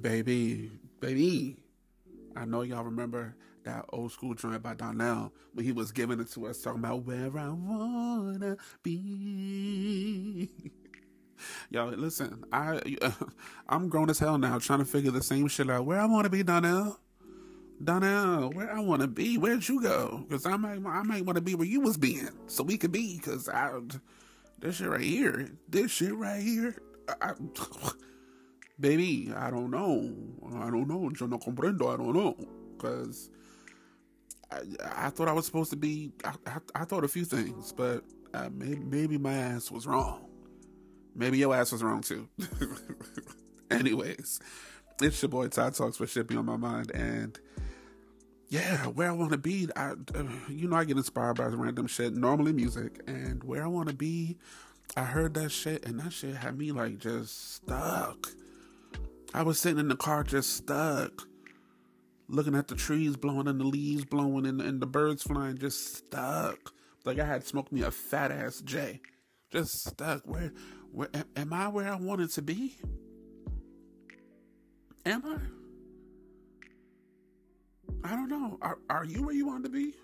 Baby, baby. I know y'all remember that old school joint by Donell when he was giving it to us, talking about where I wanna be. Yo, listen, I I'm grown as hell now, trying to figure the same shit out. Where I want to be, Donell. Donell, where I want to be. Where'd you go? Because I might I might want to be where you was being, so we could be. Because I this shit right here, this shit right here, I, baby, I don't know. I don't know. Yo no comprendo. I don't know. Because I, I thought I was supposed to be. I, I, I thought a few things, but uh, maybe, maybe my ass was wrong. Maybe your ass was wrong too. Anyways, it's your boy Tye Talkz with Shit Be on my mind, and yeah, where I want to be. I, uh, you know, I get inspired by random shit, normally music, and where I want to be. I heard that shit, and that shit had me like just stuck. I was sitting in the car just stuck, looking at the trees blowing and the leaves blowing and, and the birds flying, just stuck. Like I had smoked me a fat ass J, just stuck. Where where am I where I wanted to be? Am I? I don't know. Are, are you where you wanted to be?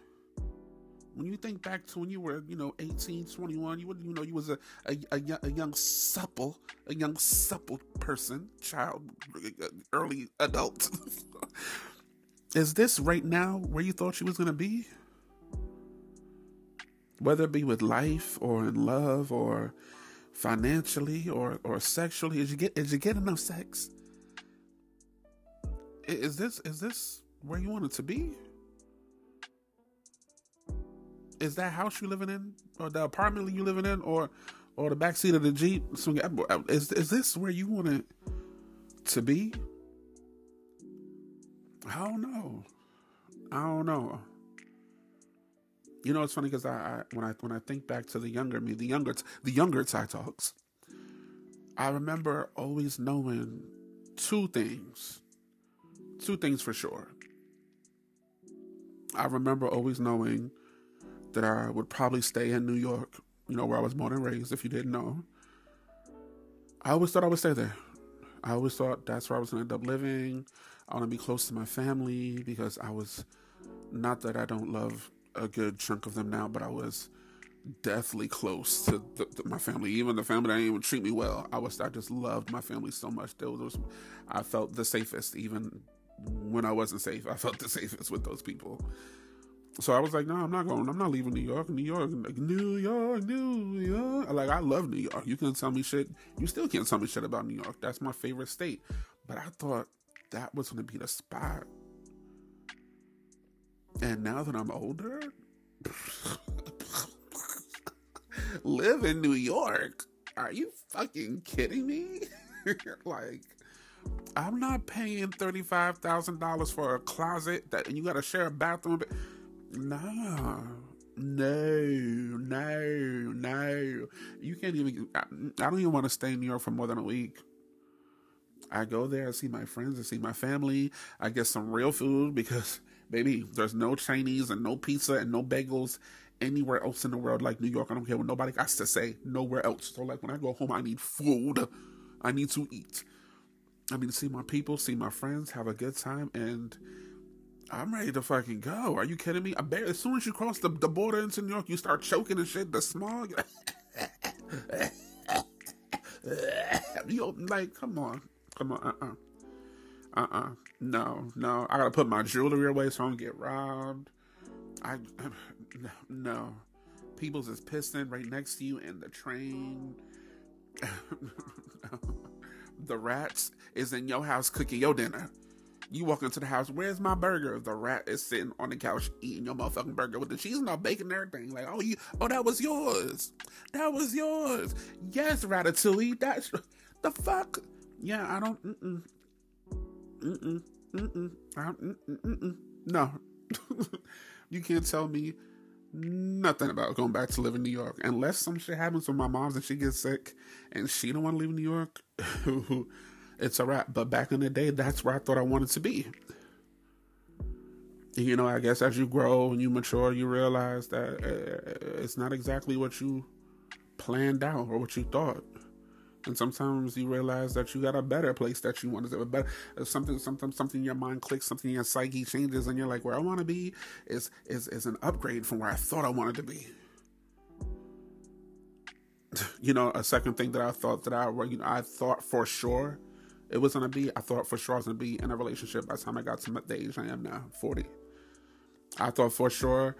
When you think back to when you were, you know, 18, 21, you wouldn't, you know, you was a, a, a, young, a young supple, a young supple person, child, uh, early adult. Is this right now where you thought you was going to be? Whether it be with life or in love or financially or or sexually? Is you get is you get enough sex? Is this is this where you want it to be? Is that house you living in, or the apartment you living in, or or the back seat of the jeep? Uh, uh, is is this where you want it to be? I don't know. I don't know. You know, it's funny because I, I, when I when I think back to the younger me, the younger the younger Tye Talkz, I remember always knowing two things, two things for sure. I remember always knowing that I would probably stay in New York, you know, where I was born and raised. If you didn't know, I always thought I would stay there. I always thought that's where I was going to end up living. I want to be close to my family because I was not that I don't love a good chunk of them now, but I was deathly close to the, my family, even the family that didn't even treat me well. I was I just loved my family so much. There was I felt the safest, even when I wasn't safe. I felt the safest with those people. So I was like, no, I'm not going. I'm not leaving New York. New York, New York, New York. Like I love New York. You can tell me shit. You still can't tell me shit about New York. That's my favorite state. But I thought that was to be the spot and now that I'm older, live in New York. Are you fucking kidding me? like, I'm not paying thirty-five thousand dollars for a closet that and you got to share a bathroom. Nah, no, no, no. You can't even. I, I don't even want to stay in New York for more than a week. I go there, I see my friends, I see my family. I get some real food because Baby, there's no Chinese and no pizza and no bagels anywhere else in the world like New York. I don't care what nobody has to say. Nowhere else. So like when I go home, I need food. I need to eat. I need to see my people, see my friends, have a good time, and I'm ready to fucking go. Are you kidding me? As soon as you cross the, the border into New York, you start choking and shit. The smog. you like, come on, come on, uh, uh-uh. uh, uh, no, no. I gotta put my jewelry away so I don't get robbed. I no. People's is pissing right next to you in the train. the rats is in your house cooking your dinner. You walk into the house, where's my burger? The rat is sitting on the couch eating your motherfucking burger with the cheese and all bacon and everything. Like, oh, you, oh, that was yours. That was yours. Yes, Ratatouille. That's the fuck. Yeah, I don't. Mm-mm. Mm-mm. Mm-mm. Mm-mm. No. you can't tell me nothing about going back to live in New York unless some shit happens with my mom's and she gets sick and she don't want to leave New York. it's a wrap. But back in the day, that's where I thought I wanted to be. You know, I guess as you grow and you mature, you realize that uh, it's not exactly what you planned out or what you thought. And sometimes you realize that you got a better place that you want to better something something something in your mind clicks, something in your psyche changes and you're like, where I wanna be is is is an upgrade from where I thought I wanted to be. You know, a second thing that I thought that I you know, I thought for sure it was gonna be, I thought for sure I was gonna be in a relationship by the time I got to the age I am now, 40. I thought for sure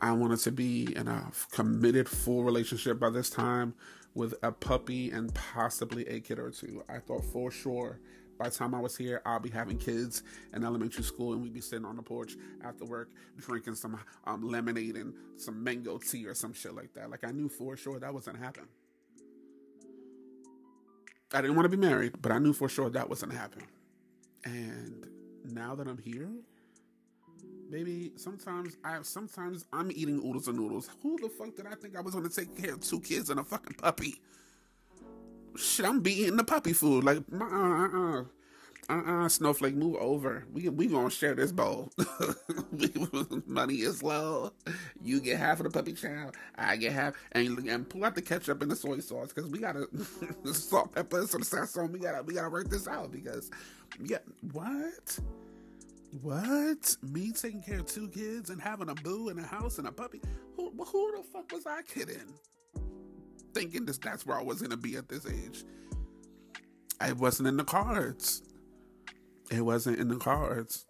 I wanted to be in a committed full relationship by this time with a puppy and possibly a kid or two. I thought for sure by the time I was here, I'll be having kids in elementary school and we'd be sitting on the porch after work drinking some um, lemonade and some mango tea or some shit like that. Like I knew for sure that wasn't happen. I didn't want to be married, but I knew for sure that wasn't happen. And now that I'm here, Baby, sometimes I sometimes I'm eating oodles and noodles. Who the fuck did I think I was gonna take care of two kids and a fucking puppy? Shit, I'm eating the puppy food. Like, uh, uh, uh, uh, uh, snowflake, move over. We we gonna share this bowl. Money is low. You get half of the puppy chow. I get half, and and pull out the ketchup and the soy sauce because we gotta salt, pepper, some sazon. We gotta we gotta work this out because yeah, what? What? Me taking care of two kids and having a boo in a house and a puppy? Who, who the fuck was I kidding? Thinking this, that's where I was to be at this age. I wasn't in the cards. It wasn't in the cards.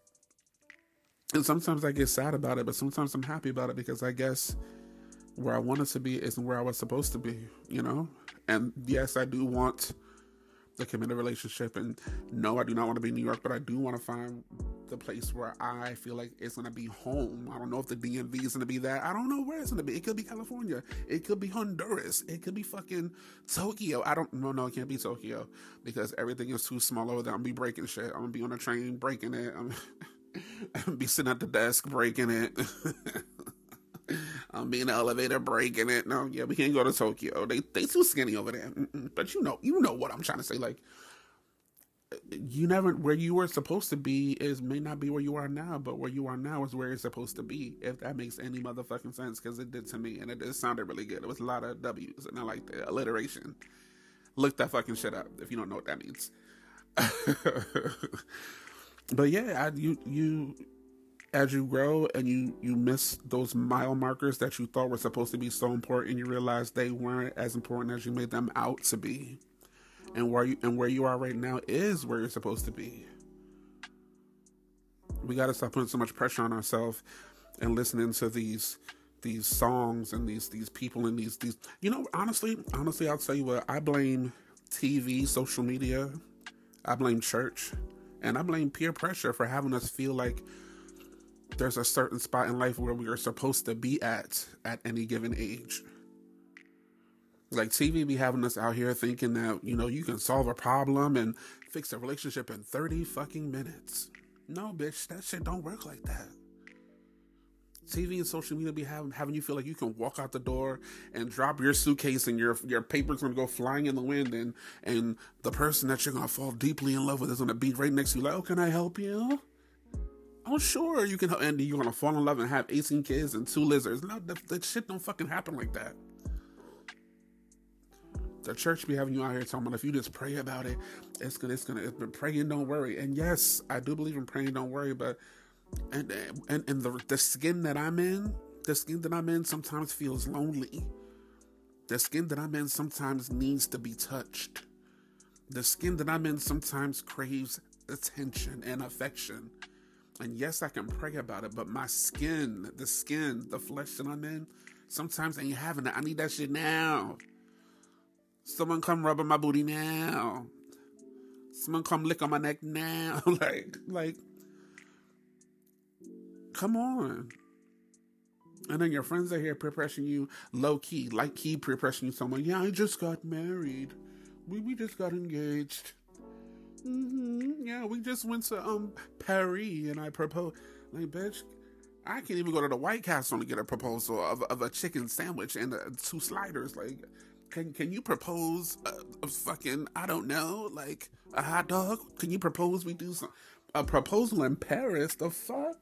And sometimes I get sad about it, but sometimes I'm happy about it because I guess where I wanted to be isn't where I was supposed to be, you know? And yes, I do want the committed relationship. And no, I do not want to be in New York, but I do want to find the place where I feel like it's gonna be home. I don't know if the DMV is gonna be that. I don't know where it's gonna be. It could be California. It could be Honduras. It could be fucking Tokyo. I don't no no it can't be Tokyo because everything is too small over there. I'm gonna be breaking shit. I'm gonna be on a train breaking it. I'm, I'm gonna be sitting at the desk breaking it. I'm being an elevator breaking it. No, yeah, we can't go to Tokyo. They they too skinny over there. Mm-mm. But you know, you know what I'm trying to say. Like, you never where you were supposed to be is may not be where you are now, but where you are now is where you're supposed to be. If that makes any motherfucking sense, because it did to me, and it, it sounded really good. It was a lot of W's, and I like the alliteration. Look that fucking shit up if you don't know what that means. but yeah, I, you you as you grow and you you miss those mile markers that you thought were supposed to be so important, you realize they weren't as important as you made them out to be. And where you and where you are right now is where you're supposed to be. We got to stop putting so much pressure on ourselves and listening to these these songs and these these people and these these you know honestly honestly I'll tell you what I blame TV social media I blame church and I blame peer pressure for having us feel like there's a certain spot in life where we are supposed to be at at any given age. Like TV be having us out here thinking that, you know, you can solve a problem and fix a relationship in 30 fucking minutes. No, bitch, that shit don't work like that. TV and social media be having having you feel like you can walk out the door and drop your suitcase and your your paper's gonna go flying in the wind and and the person that you're gonna fall deeply in love with is gonna be right next to you like, oh, can I help you? Oh, sure, you can, help and you're gonna fall in love and have 18 kids and two lizards. No, that, that shit don't fucking happen like that. The church be having you out here talking about if you just pray about it, it's gonna, it's gonna, it's been praying, don't worry. And yes, I do believe in praying, don't worry, but and and and the the skin that I'm in, the skin that I'm in sometimes feels lonely. The skin that I'm in sometimes needs to be touched. The skin that I'm in sometimes craves attention and affection. And yes, I can pray about it, but my skin, the skin, the flesh that I'm in, sometimes ain't having it. I need that shit now. Someone come rub on my booty now. Someone come lick on my neck now. like, like, come on. And then your friends are here peer pressuring you low key, like key peer pressuring you someone. Yeah, I just got married. We we just got engaged. Mm-hmm. Yeah, we just went to um Paris and I proposed. Like, bitch, I can't even go to the White Castle to get a proposal of, of a chicken sandwich and uh, two sliders. Like, can can you propose a, a, fucking I don't know, like a hot dog? Can you propose we do some a proposal in Paris? The fuck?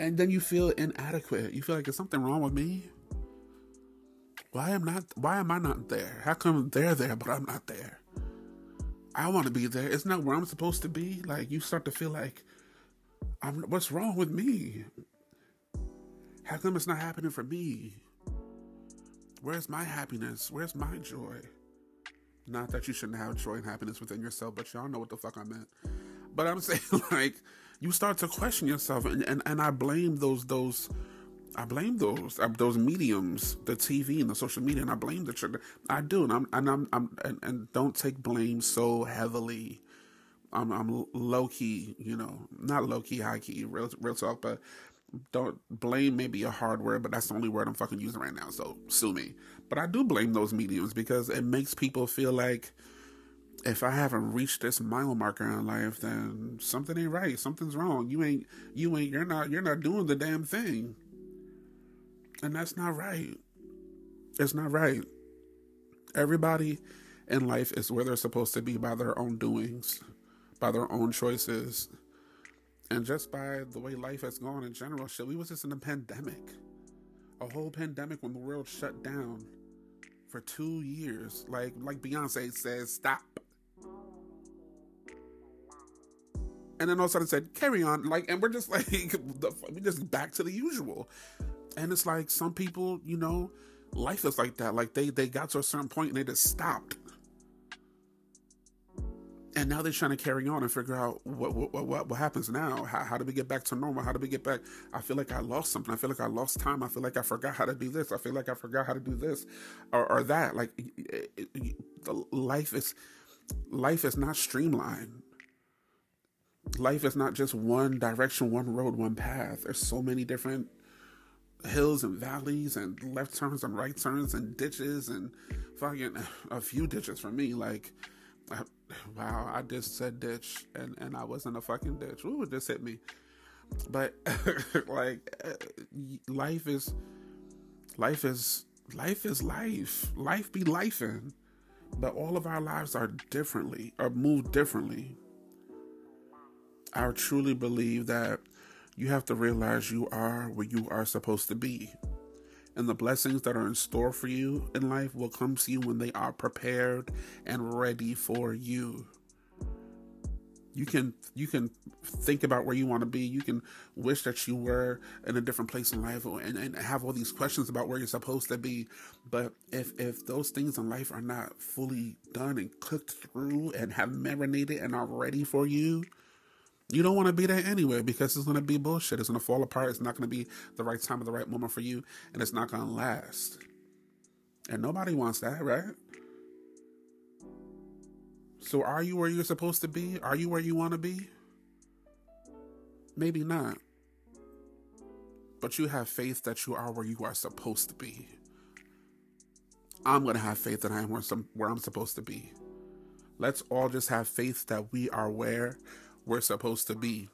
And then you feel inadequate. You feel like there's something wrong with me. Why am not why am I not there? How come they're there but I'm not there? I want to be there. Isn't that where I'm supposed to be? Like you start to feel like I'm what's wrong with me? How come it's not happening for me? Where's my happiness? Where's my joy? Not that you shouldn't have joy and happiness within yourself, but y'all know what the fuck I meant. But I'm saying like you start to question yourself and, and, and I blame those those I blame those uh, those mediums, the TV and the social media, and I blame the church. I do, and I'm and I'm, I'm and, and don't take blame so heavily. I'm, I'm low key, you know, not low key, high key, real real talk, but don't blame maybe a hard word, but that's the only word I'm fucking using right now. So sue me. But I do blame those mediums because it makes people feel like if I haven't reached this mile marker in life, then something ain't right. Something's wrong. You ain't you ain't you're not you're not doing the damn thing. And that's not right. It's not right. Everybody in life is where they're supposed to be by their own doings, by their own choices. And just by the way life has gone in general, shit, we was just in a pandemic. A whole pandemic when the world shut down for two years. Like like Beyonce says, stop. And then all of a sudden said, carry on. Like, and we're just like, we just back to the usual and it's like some people, you know, life is like that. Like they they got to a certain point and they just stopped. And now they're trying to carry on and figure out what what what, what happens now. How, how do we get back to normal? How do we get back? I feel like I lost something. I feel like I lost time. I feel like I forgot how to do this. I feel like I forgot how to do this, or, or that. Like it, it, life is life is not streamlined. Life is not just one direction, one road, one path. There's so many different hills and valleys and left turns and right turns and ditches and fucking a few ditches for me. Like, I, wow, I just said ditch and, and I was in a fucking ditch. Ooh, it just hit me. But like, uh, life is, life is, life is life. Life be life lifing. But all of our lives are differently, or move differently. I truly believe that you have to realize you are where you are supposed to be. And the blessings that are in store for you in life will come to you when they are prepared and ready for you. You can you can think about where you want to be. You can wish that you were in a different place in life and, and have all these questions about where you're supposed to be. But if if those things in life are not fully done and cooked through and have marinated and are ready for you, you don't want to be there anyway because it's going to be bullshit. It's going to fall apart. It's not going to be the right time or the right moment for you, and it's not going to last. And nobody wants that, right? So, are you where you're supposed to be? Are you where you want to be? Maybe not. But you have faith that you are where you are supposed to be. I'm going to have faith that I am where, some, where I'm supposed to be. Let's all just have faith that we are where we're supposed to be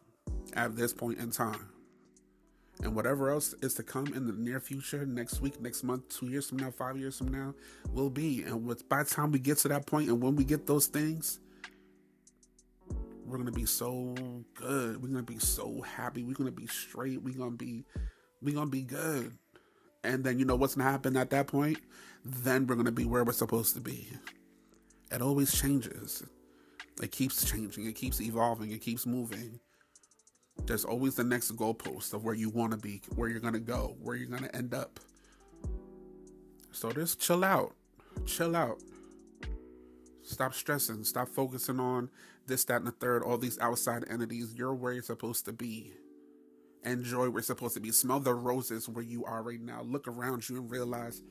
at this point in time. And whatever else is to come in the near future, next week, next month, two years from now, five years from now, will be. And with, by the time we get to that point and when we get those things, we're gonna be so good. We're gonna be so happy. We're gonna be straight. We're gonna be we're gonna be good. And then you know what's gonna happen at that point? Then we're gonna be where we're supposed to be. It always changes. It keeps changing, it keeps evolving, it keeps moving. There's always the next goalpost of where you want to be, where you're going to go, where you're going to end up. So just chill out. Chill out. Stop stressing. Stop focusing on this, that, and the third, all these outside entities. You're where you're supposed to be. Enjoy where you're supposed to be. Smell the roses where you are right now. Look around you and realize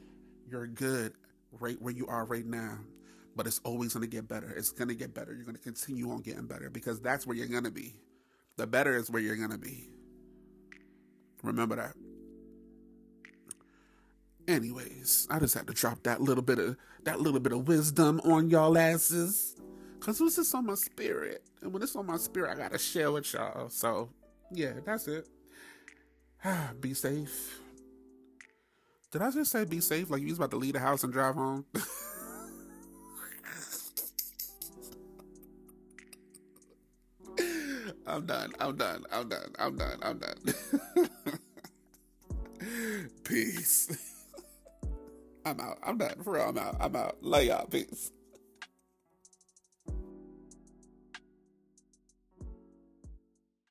you're good right where you are right now but it's always going to get better. It's going to get better. You're going to continue on getting better because that's where you're going to be. The better is where you're going to be. Remember that. Anyways, I just had to drop that little bit of that little bit of wisdom on y'all asses. Cause was just on my spirit. And when it's on my spirit, I gotta share with y'all. So yeah, that's it. be safe. Did I just say be safe? Like you was about to leave the house and drive home? I'm done. I'm done. I'm done. I'm done. I'm done. Peace. I'm out. I'm done. For real, I'm out. I'm out. Lay y'all. Peace.